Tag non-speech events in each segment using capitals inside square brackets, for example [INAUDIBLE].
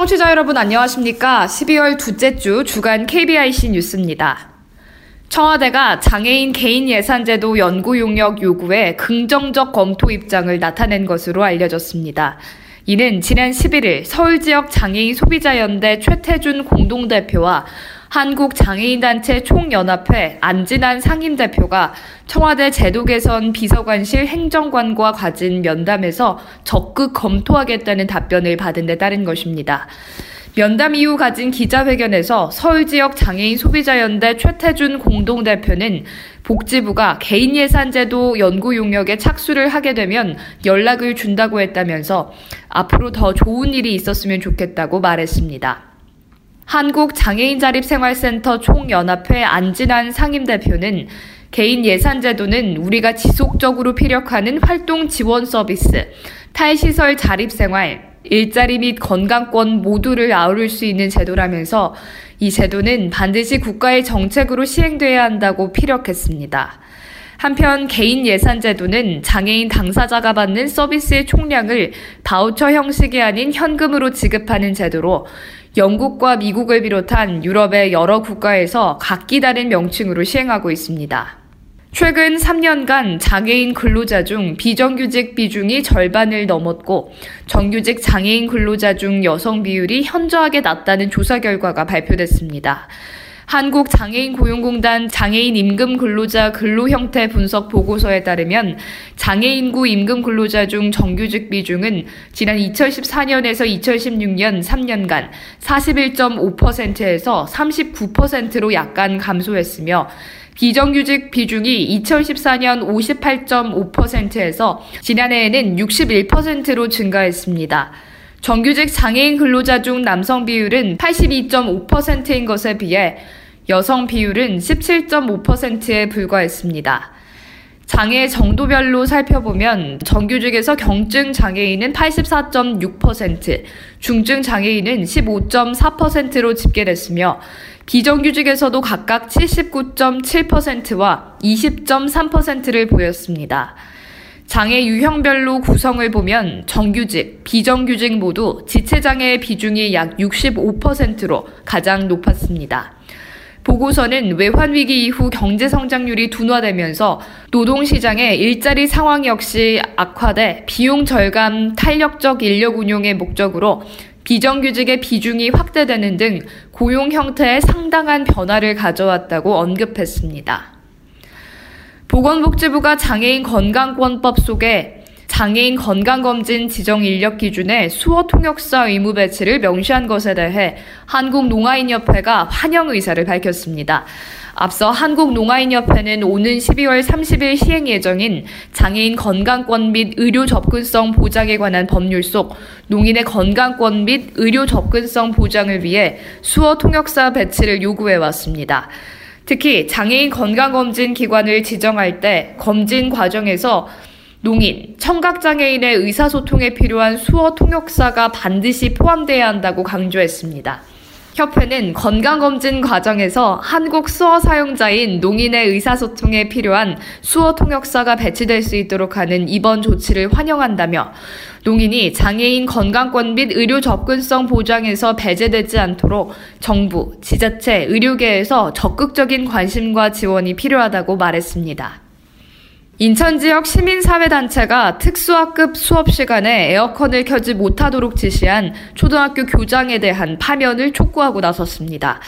청취자 여러분 안녕하십니까? 12월 둘째 주 주간 KBIC 뉴스입니다. 청와대가 장애인 개인 예산제도 연구 용역 요구에 긍정적 검토 입장을 나타낸 것으로 알려졌습니다. 이는 지난 11일 서울 지역 장애인 소비자연대 최태준 공동대표와 한국장애인단체 총연합회 안진환 상임대표가 청와대 제도 개선 비서관실 행정관과 가진 면담에서 적극 검토하겠다는 답변을 받은 데 따른 것입니다. 면담 이후 가진 기자회견에서 서울 지역 장애인 소비자연대 최태준 공동대표는 복지부가 개인 예산제도 연구 용역에 착수를 하게 되면 연락을 준다고 했다면서 앞으로 더 좋은 일이 있었으면 좋겠다고 말했습니다. 한국장애인자립생활센터 총연합회 안진환 상임대표는 개인 예산제도는 우리가 지속적으로 피력하는 활동 지원 서비스, 탈시설 자립생활, 일자리 및 건강권 모두를 아우를 수 있는 제도라면서 이 제도는 반드시 국가의 정책으로 시행돼야 한다고 피력했습니다. 한편 개인 예산 제도는 장애인 당사자가 받는 서비스의 총량을 바우처 형식이 아닌 현금으로 지급하는 제도로 영국과 미국을 비롯한 유럽의 여러 국가에서 각기 다른 명칭으로 시행하고 있습니다. 최근 3년간 장애인 근로자 중 비정규직 비중이 절반을 넘었고 정규직 장애인 근로자 중 여성 비율이 현저하게 낮다는 조사 결과가 발표됐습니다. 한국장애인 고용공단 장애인 임금 근로자 근로 형태 분석 보고서에 따르면 장애 인구 임금 근로자 중 정규직 비중은 지난 2014년에서 2016년 3년간 41.5%에서 39%로 약간 감소했으며 비정규직 비중이 2014년 58.5%에서 지난해에는 61%로 증가했습니다. 정규직 장애인 근로자 중 남성 비율은 82.5%인 것에 비해 여성 비율은 17.5%에 불과했습니다. 장애 정도별로 살펴보면 정규직에서 경증 장애인은 84.6%, 중증 장애인은 15.4%로 집계됐으며 비정규직에서도 각각 79.7%와 20.3%를 보였습니다. 장애 유형별로 구성을 보면 정규직, 비정규직 모두 지체장애의 비중이 약 65%로 가장 높았습니다. 보고서는 외환위기 이후 경제 성장률이 둔화되면서 노동시장의 일자리 상황 역시 악화돼 비용 절감, 탄력적 인력 운용의 목적으로 비정규직의 비중이 확대되는 등 고용 형태에 상당한 변화를 가져왔다고 언급했습니다. 보건복지부가 장애인 건강권법 속에 장애인 건강검진 지정 인력 기준에 수어 통역사 의무 배치를 명시한 것에 대해 한국농아인협회가 환영 의사를 밝혔습니다. 앞서 한국농아인협회는 오는 12월 30일 시행 예정인 장애인 건강권 및 의료 접근성 보장에 관한 법률 속 농인의 건강권 및 의료 접근성 보장을 위해 수어 통역사 배치를 요구해 왔습니다. 특히 장애인 건강검진 기관을 지정할 때 검진 과정에서 농인, 청각장애인의 의사소통에 필요한 수어 통역사가 반드시 포함돼야 한다고 강조했습니다. 협회는 건강검진 과정에서 한국 수어 사용자인 농인의 의사소통에 필요한 수어 통역사가 배치될 수 있도록 하는 이번 조치를 환영한다며 농인이 장애인 건강권 및 의료 접근성 보장에서 배제되지 않도록 정부, 지자체, 의료계에서 적극적인 관심과 지원이 필요하다고 말했습니다. 인천 지역 시민사회단체가 특수학급 수업 시간에 에어컨을 켜지 못하도록 지시한 초등학교 교장에 대한 파면을 촉구하고 나섰습니다.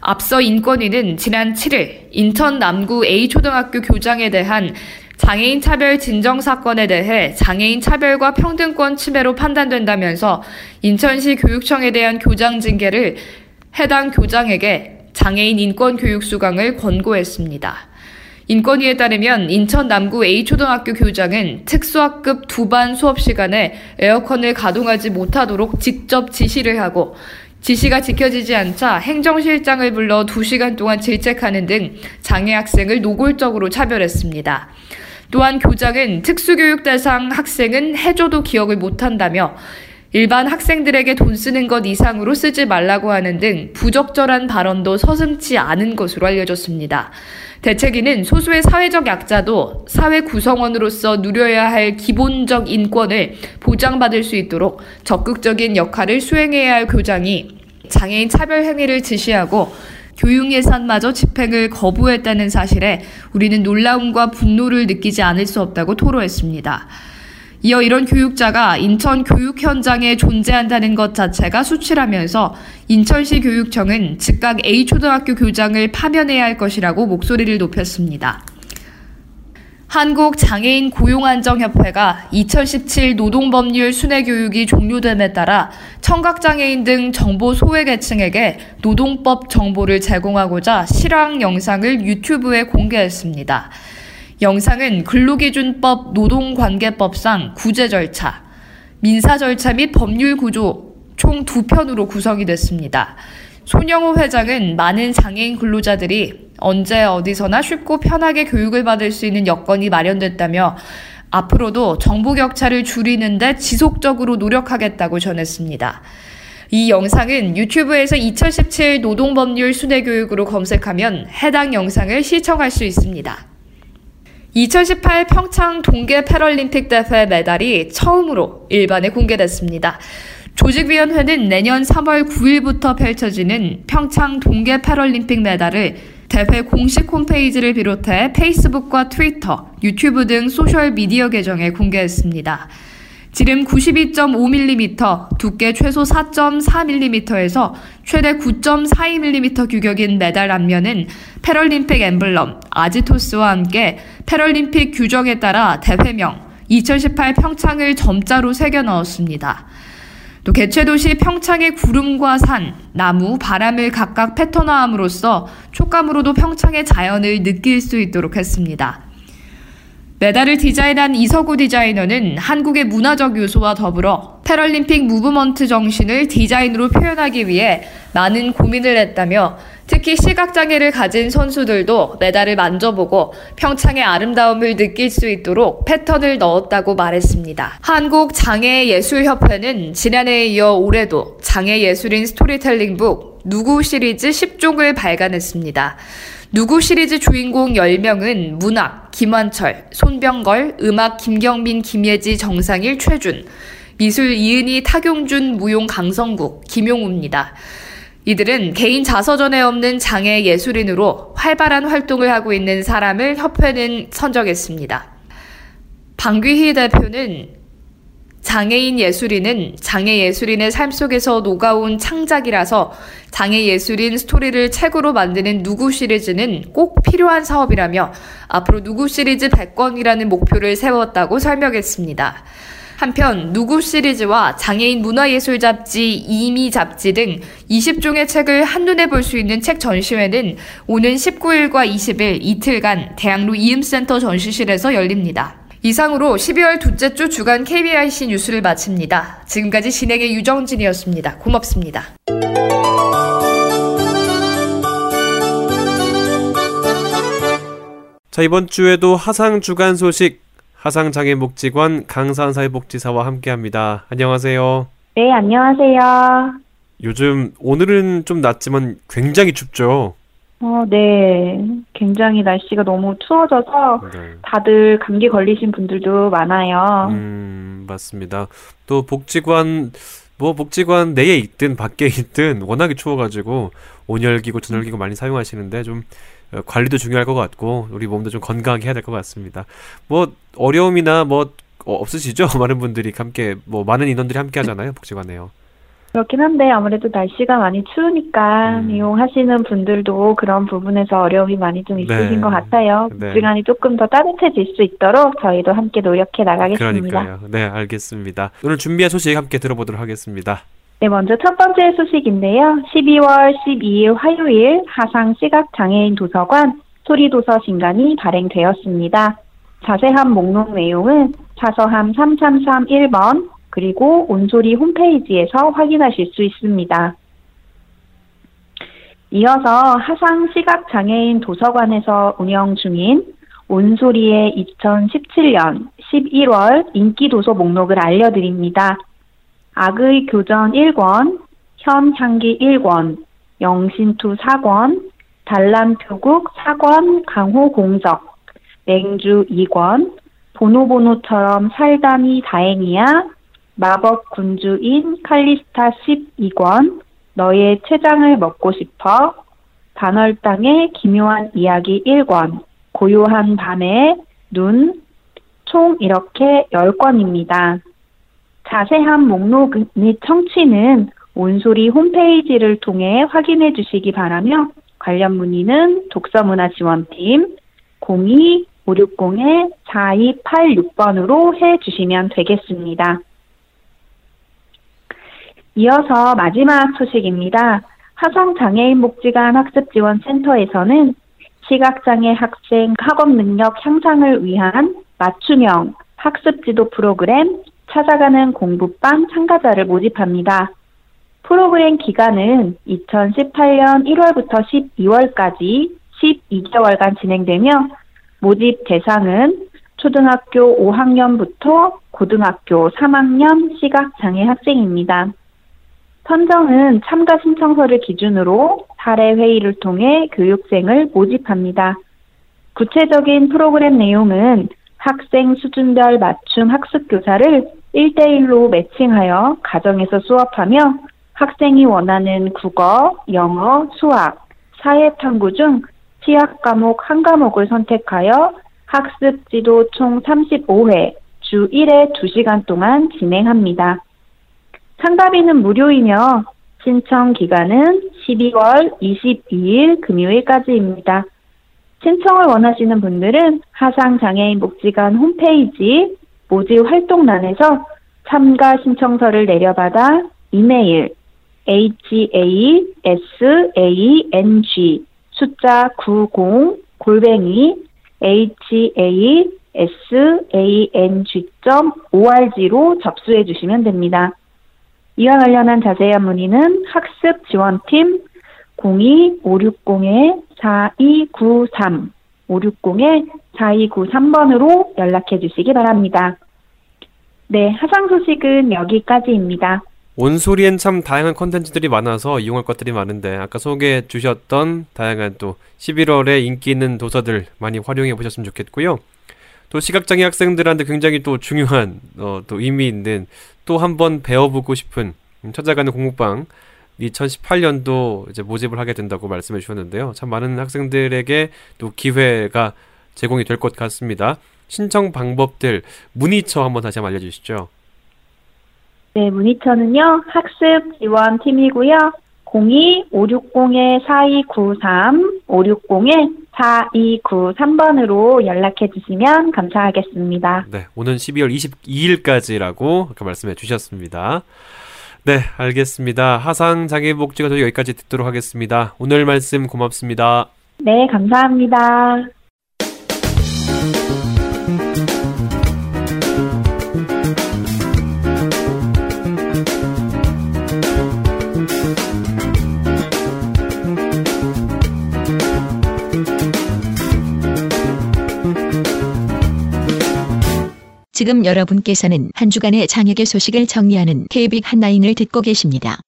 앞서 인권위는 지난 7일 인천 남구 A초등학교 교장에 대한 장애인 차별 진정 사건에 대해 장애인 차별과 평등권 침해로 판단된다면서 인천시 교육청에 대한 교장 징계를 해당 교장에게 장애인 인권 교육 수강을 권고했습니다. 인권위에 따르면 인천 남구 A초등학교 교장은 특수학급 두반 수업 시간에 에어컨을 가동하지 못하도록 직접 지시를 하고 지시가 지켜지지 않자 행정실장을 불러 2시간 동안 질책하는 등 장애 학생을 노골적으로 차별했습니다. 또한 교장은 특수교육 대상 학생은 해줘도 기억을 못한다며 일반 학생들에게 돈 쓰는 것 이상으로 쓰지 말라고 하는 등 부적절한 발언도 서슴지 않은 것으로 알려졌습니다. 대책위는 소수의 사회적 약자도 사회 구성원으로서 누려야 할 기본적 인권을 보장받을 수 있도록 적극적인 역할을 수행해야 할 교장이 장애인 차별 행위를 지시하고 교육 예산마저 집행을 거부했다는 사실에 우리는 놀라움과 분노를 느끼지 않을 수 없다고 토로했습니다. 이어 이런 교육자가 인천 교육 현장에 존재한다는 것 자체가 수치라면서 인천시 교육청은 즉각 A초등학교 교장을 파면해야 할 것이라고 목소리를 높였습니다. 한국장애인 고용안정협회가 2017 노동법률 순회교육이 종료됨에 따라 청각장애인 등 정보 소외 계층에게 노동법 정보를 제공하고자 실황 영상을 유튜브에 공개했습니다. 영상은 근로기준법 노동관계법상 구제 절차, 민사 절차 및 법률 구조 총 두 편으로 구성이 됐습니다. 손영호 회장은 많은 장애인 근로자들이 언제 어디서나 쉽고 편하게 교육을 받을 수 있는 여건이 마련됐다며 앞으로도 정보 격차를 줄이는데 지속적으로 노력하겠다고 전했습니다. 이 영상은 유튜브에서 2017 노동법률 순회교육으로 검색하면 해당 영상을 시청할 수 있습니다. 2018 평창 동계 패럴림픽 대회 메달이 처음으로 일반에 공개됐습니다. 조직위원회는 내년 3월 9일부터 펼쳐지는 평창 동계 패럴림픽 메달을 대회 공식 홈페이지를 비롯해 페이스북과 트위터, 유튜브 등 소셜미디어 계정에 공개했습니다. 지름 92.5mm, 두께 최소 4.4mm에서 최대 9.42mm 규격인 메달 앞면은 패럴림픽 엠블럼, 아지토스와 함께 패럴림픽 규정에 따라 대회명 2018 평창을 점자로 새겨 넣었습니다. 또 개최도시 평창의 구름과 산, 나무, 바람을 각각 패턴화함으로써 촉감으로도 평창의 자연을 느낄 수 있도록 했습니다. 메달을 디자인한 이서구 디자이너는 한국의 문화적 요소와 더불어 패럴림픽 무브먼트 정신을 디자인으로 표현하기 위해 많은 고민을 했다며 특히 시각장애를 가진 선수들도 메달을 만져보고 평창의 아름다움을 느낄 수 있도록 패턴을 넣었다고 말했습니다. 한국장애예술협회는 지난해에 이어 올해도 장애예술인 스토리텔링북 누구 시리즈 10종을 발간했습니다. 누구 시리즈 주인공 10명은 문학, 김환철, 손병걸, 음악 김경민, 김예지, 정상일, 최준, 미술 이은희, 타경준, 무용 강성국, 김용우입니다. 이들은 개인 자서전에 없는 장애 예술인으로 활발한 활동을 하고 있는 사람을 협회는 선정했습니다. 방귀희 대표는 장애인 예술인은 장애 예술인의 삶 속에서 녹아온 창작이라서 장애 예술인 스토리를 책으로 만드는 누구 시리즈는 꼭 필요한 사업이라며 앞으로 누구 시리즈 100권이라는 목표를 세웠다고 설명했습니다. 한편 누구 시리즈와 장애인 문화예술 잡지, 이미 잡지 등 20종의 책을 한눈에 볼 수 있는 책 전시회는 오는 19일과 20일 이틀간 대학로 이음센터 전시실에서 열립니다. 이상으로 12월 둘째 주 주간 KBIC 뉴스를 마칩니다. 지금까지 진행의 유정진이었습니다. 고맙습니다. 자, 이번 주에도 하상 주간 소식 하상장애복지관 강산사회복지사와 함께 합니다. 안녕하세요. 네, 안녕하세요. 요즘 오늘은 좀 낮지만 굉장히 춥죠. 어, 네. 굉장히 날씨가 너무 추워져서 네. 다들 감기 걸리신 분들도 많아요. 음, 맞습니다. 또 복지관 뭐 복지관 내에 있든 밖에 있든 워낙에 추워가지고 온열기구, 전열기구 많이 사용하시는데 좀 어, 관리도 중요할 것 같고 우리 몸도 좀 건강하게 해야 될 것 같습니다. 뭐 어려움이나 뭐 어, 없으시죠? [LAUGHS] 많은 분들이 함께 뭐 많은 인원들이 함께 하잖아요 복지관에요. 그렇긴 한데 아무래도 날씨가 많이 추우니까 음. 이용하시는 분들도 그런 부분에서 어려움이 많이 좀 있으신 네. 것 같아요. 네. 시간이 조금 더 따뜻해질 수 있도록 저희도 함께 노력해 나가겠습니다. 그러니까요. 네, 알겠습니다. 오늘 준비한 소식 함께 들어보도록 하겠습니다. 네, 먼저 첫 번째 소식인데요. 12월 12일 화요일 하상 시각장애인 도서관 소리도서 신간이 발행되었습니다. 자세한 목록 내용은 사서함 3331번 그리고 온소리 홈페이지에서 확인하실 수 있습니다. 이어서 하상 시각장애인 도서관에서 운영 중인 온소리의 2017년 11월 인기 도서 목록을 알려드립니다. 악의 교전 1권, 현향기 1권, 영신투 4권, 단란표국 4권 강호 공적, 맹주 2권, 보노보노처럼 살다니 다행이야, 마법 군주인 칼리스타 12권, 너의 췌장을 먹고 싶어, 단월당의 기묘한 이야기 1권, 고요한 밤의 눈, 총 이렇게 10권입니다. 자세한 목록 및 청취는 온소리 홈페이지를 통해 확인해 주시기 바라며 관련 문의는 독서문화지원팀 02-560-4286번으로 해 주시면 되겠습니다. 이어서 마지막 소식입니다. 화성장애인 복지관 학습지원센터에서는 시각장애 학생 학업 능력 향상을 위한 맞춤형 학습지도 프로그램 찾아가는 공부방 참가자를 모집합니다. 프로그램 기간은 2018년 1월부터 12월까지 12개월간 진행되며 모집 대상은 초등학교 5학년부터 고등학교 3학년 시각장애 학생입니다. 선정은 참가 신청서를 기준으로 사례 회의를 통해 교육생을 모집합니다. 구체적인 프로그램 내용은 학생 수준별 맞춤 학습 교사를 1대1로 매칭하여 가정에서 수업하며 학생이 원하는 국어, 영어, 수학, 사회 탐구 중 취약 과목 한 과목을 선택하여 학습 지도 총 35회, 주 1회 2시간 동안 진행합니다. 상담비는 무료이며 신청 기간은 12월 22일 금요일까지입니다. 신청을 원하시는 분들은 하상장애인 복지관 홈페이지 모집 활동란에서 참가 신청서를 내려받아 이메일 hasang 숫자 90 골뱅이 hasang.org로 접수해 주시면 됩니다. 이와 관련한 자세한 문의는 학습 지원팀 02-560-4293, 560-4293번으로 연락해 주시기 바랍니다. 네, 하상 소식은 여기까지입니다. 온소리엔 참 다양한 컨텐츠들이 많아서 이용할 것들이 많은데 아까 소개해 주셨던 다양한 또 11월에 인기 있는 도서들 많이 활용해 보셨으면 좋겠고요. 또 시각장애 학생들한테 굉장히 또 중요한 어, 또 의미 있는 또 한번 배워보고 싶은 음, 찾아가는 공부방 2018년도 이제 모집을 하게 된다고 말씀해 주셨는데요. 참 많은 학생들에게 또 기회가 제공이 될 것 같습니다. 신청 방법들 문의처 한번 다시 한번 알려주시죠. 네, 문의처는요 학습 지원 팀이고요. 02-560-4293, 560-4293번으로 연락해 주시면 감사하겠습니다. 네, 오는 12월 22일까지라고 말씀해 주셨습니다. 네, 알겠습니다. 하상 장애복지가 저희 여기까지 듣도록 하겠습니다. 오늘 말씀 고맙습니다. 네, 감사합니다. 지금 여러분께서는 한 주간의 장혁의 소식을 정리하는 KBIC 한라인을 듣고 계십니다.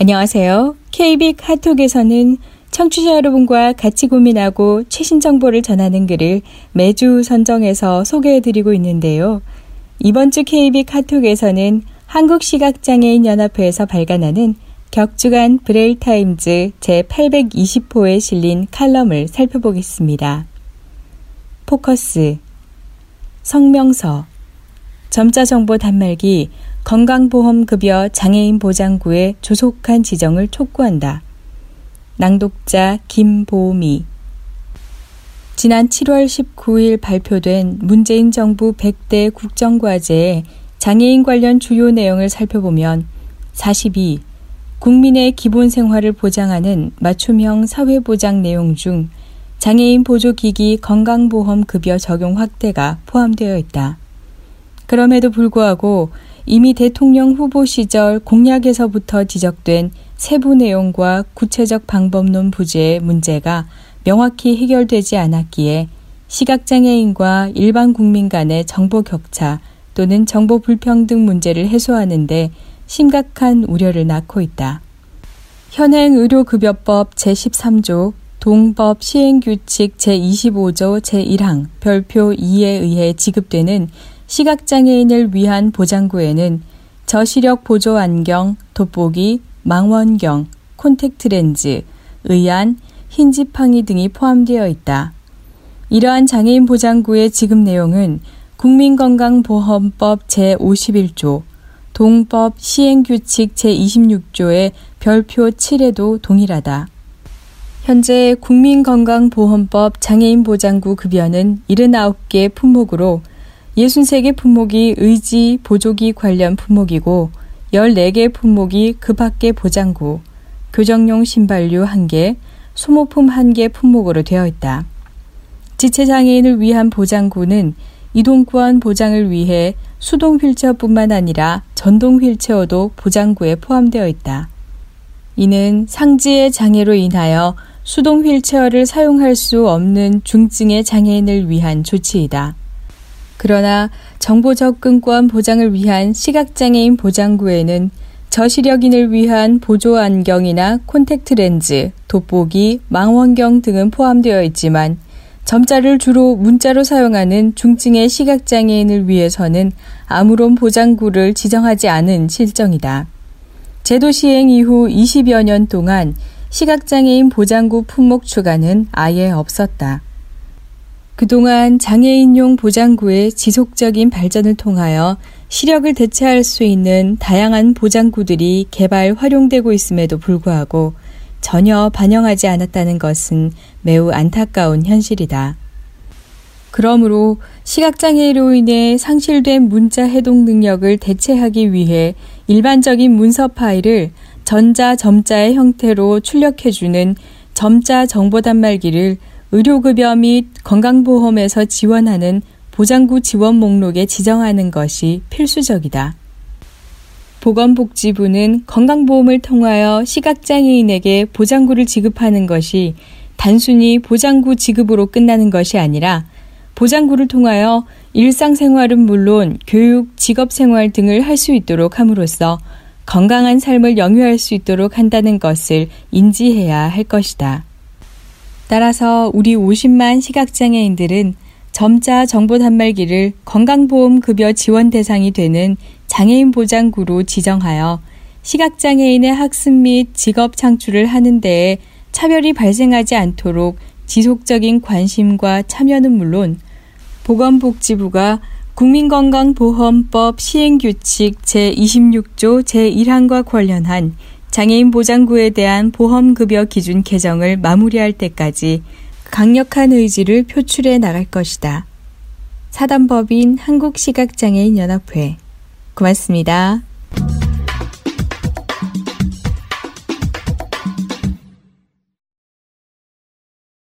안녕하세요. KBIC 핫톡에서는 청취자 여러분과 같이 고민하고 최신 정보를 전하는 글을 매주 선정해서 소개해 드리고 있는데요. 이번 주 KB 카톡에서는 한국시각장애인연합회에서 발간하는 격주간 브레일타임즈 제820호에 실린 칼럼을 살펴보겠습니다. 포커스 성명서 점자 정보 단말기 건강보험급여 장애인 보장구의 조속한 지정을 촉구한다. 낭독자 김보미 지난 7월 19일 발표된 문재인 정부 100대 국정과제의 장애인 관련 주요 내용을 살펴보면 42. 국민의 기본 생활을 보장하는 맞춤형 사회보장 내용 중 장애인 보조기기 건강보험 급여 적용 확대가 포함되어 있다. 그럼에도 불구하고 이미 대통령 후보 시절 공약에서부터 지적된 세부 내용과 구체적 방법론 부재의 문제가 명확히 해결되지 않았기에 시각장애인과 일반 국민 간의 정보 격차 또는 정보 불평등 문제를 해소하는데 심각한 우려를 낳고 있다. 현행 의료급여법 제13조 동법 시행규칙 제25조 제1항 별표 2에 의해 지급되는 시각장애인을 위한 보장구에는 저시력 보조 안경, 돋보기, 망원경, 콘택트렌즈, 의안, 흰 지팡이 등이 포함되어 있다. 이러한 장애인 보장구의 지급 내용은 국민건강보험법 제51조, 동법 시행규칙 제26조의 별표 7에도 동일하다. 현재 국민건강보험법 장애인 보장구 급여는 79개 품목으로 63개 품목이 의지, 보조기 관련 품목이고 14개 품목이 그 밖의 보장구, 교정용 신발류 1개, 소모품 1개 품목으로 되어 있다. 지체장애인을 위한 보장구는 이동권 보장을 위해 수동 휠체어뿐만 아니라 전동 휠체어도 보장구에 포함되어 있다. 이는 상지의 장애로 인하여 수동 휠체어를 사용할 수 없는 중증의 장애인을 위한 조치이다. 그러나 정보 접근권 보장을 위한 시각장애인 보장구에는 저시력인을 위한 보조 안경이나 콘택트 렌즈, 돋보기, 망원경 등은 포함되어 있지만 점자를 주로 문자로 사용하는 중증의 시각장애인을 위해서는 아무런 보장구를 지정하지 않은 실정이다. 제도 시행 이후 20여 년 동안 시각장애인 보장구 품목 추가는 아예 없었다. 그동안 장애인용 보장구의 지속적인 발전을 통하여 시력을 대체할 수 있는 다양한 보장구들이 개발 활용되고 있음에도 불구하고 전혀 반영하지 않았다는 것은 매우 안타까운 현실이다. 그러므로 시각장애로 인해 상실된 문자 해독 능력을 대체하기 위해 일반적인 문서 파일을 전자 점자의 형태로 출력해주는 점자 정보 단말기를 의료급여 및 건강보험에서 지원하는 보장구 지원 목록에 지정하는 것이 필수적이다. 보건복지부는 건강보험을 통하여 시각장애인에게 보장구를 지급하는 것이 단순히 보장구 지급으로 끝나는 것이 아니라 보장구를 통하여 일상생활은 물론 교육, 직업생활 등을 할 수 있도록 함으로써 건강한 삶을 영위할 수 있도록 한다는 것을 인지해야 할 것이다. 따라서 우리 50만 시각장애인들은 점자 정보 단말기를 건강보험 급여 지원 대상이 되는 장애인 보장구로 지정하여 시각장애인의 학습 및 직업 창출을 하는 데에 차별이 발생하지 않도록 지속적인 관심과 참여는 물론 보건복지부가 국민건강보험법 시행규칙 제26조 제1항과 관련한 장애인 보장구에 대한 보험급여 기준 개정을 마무리할 때까지 강력한 의지를 표출해 나갈 것이다. 사단법인 한국시각장애인연합회 고맙습니다.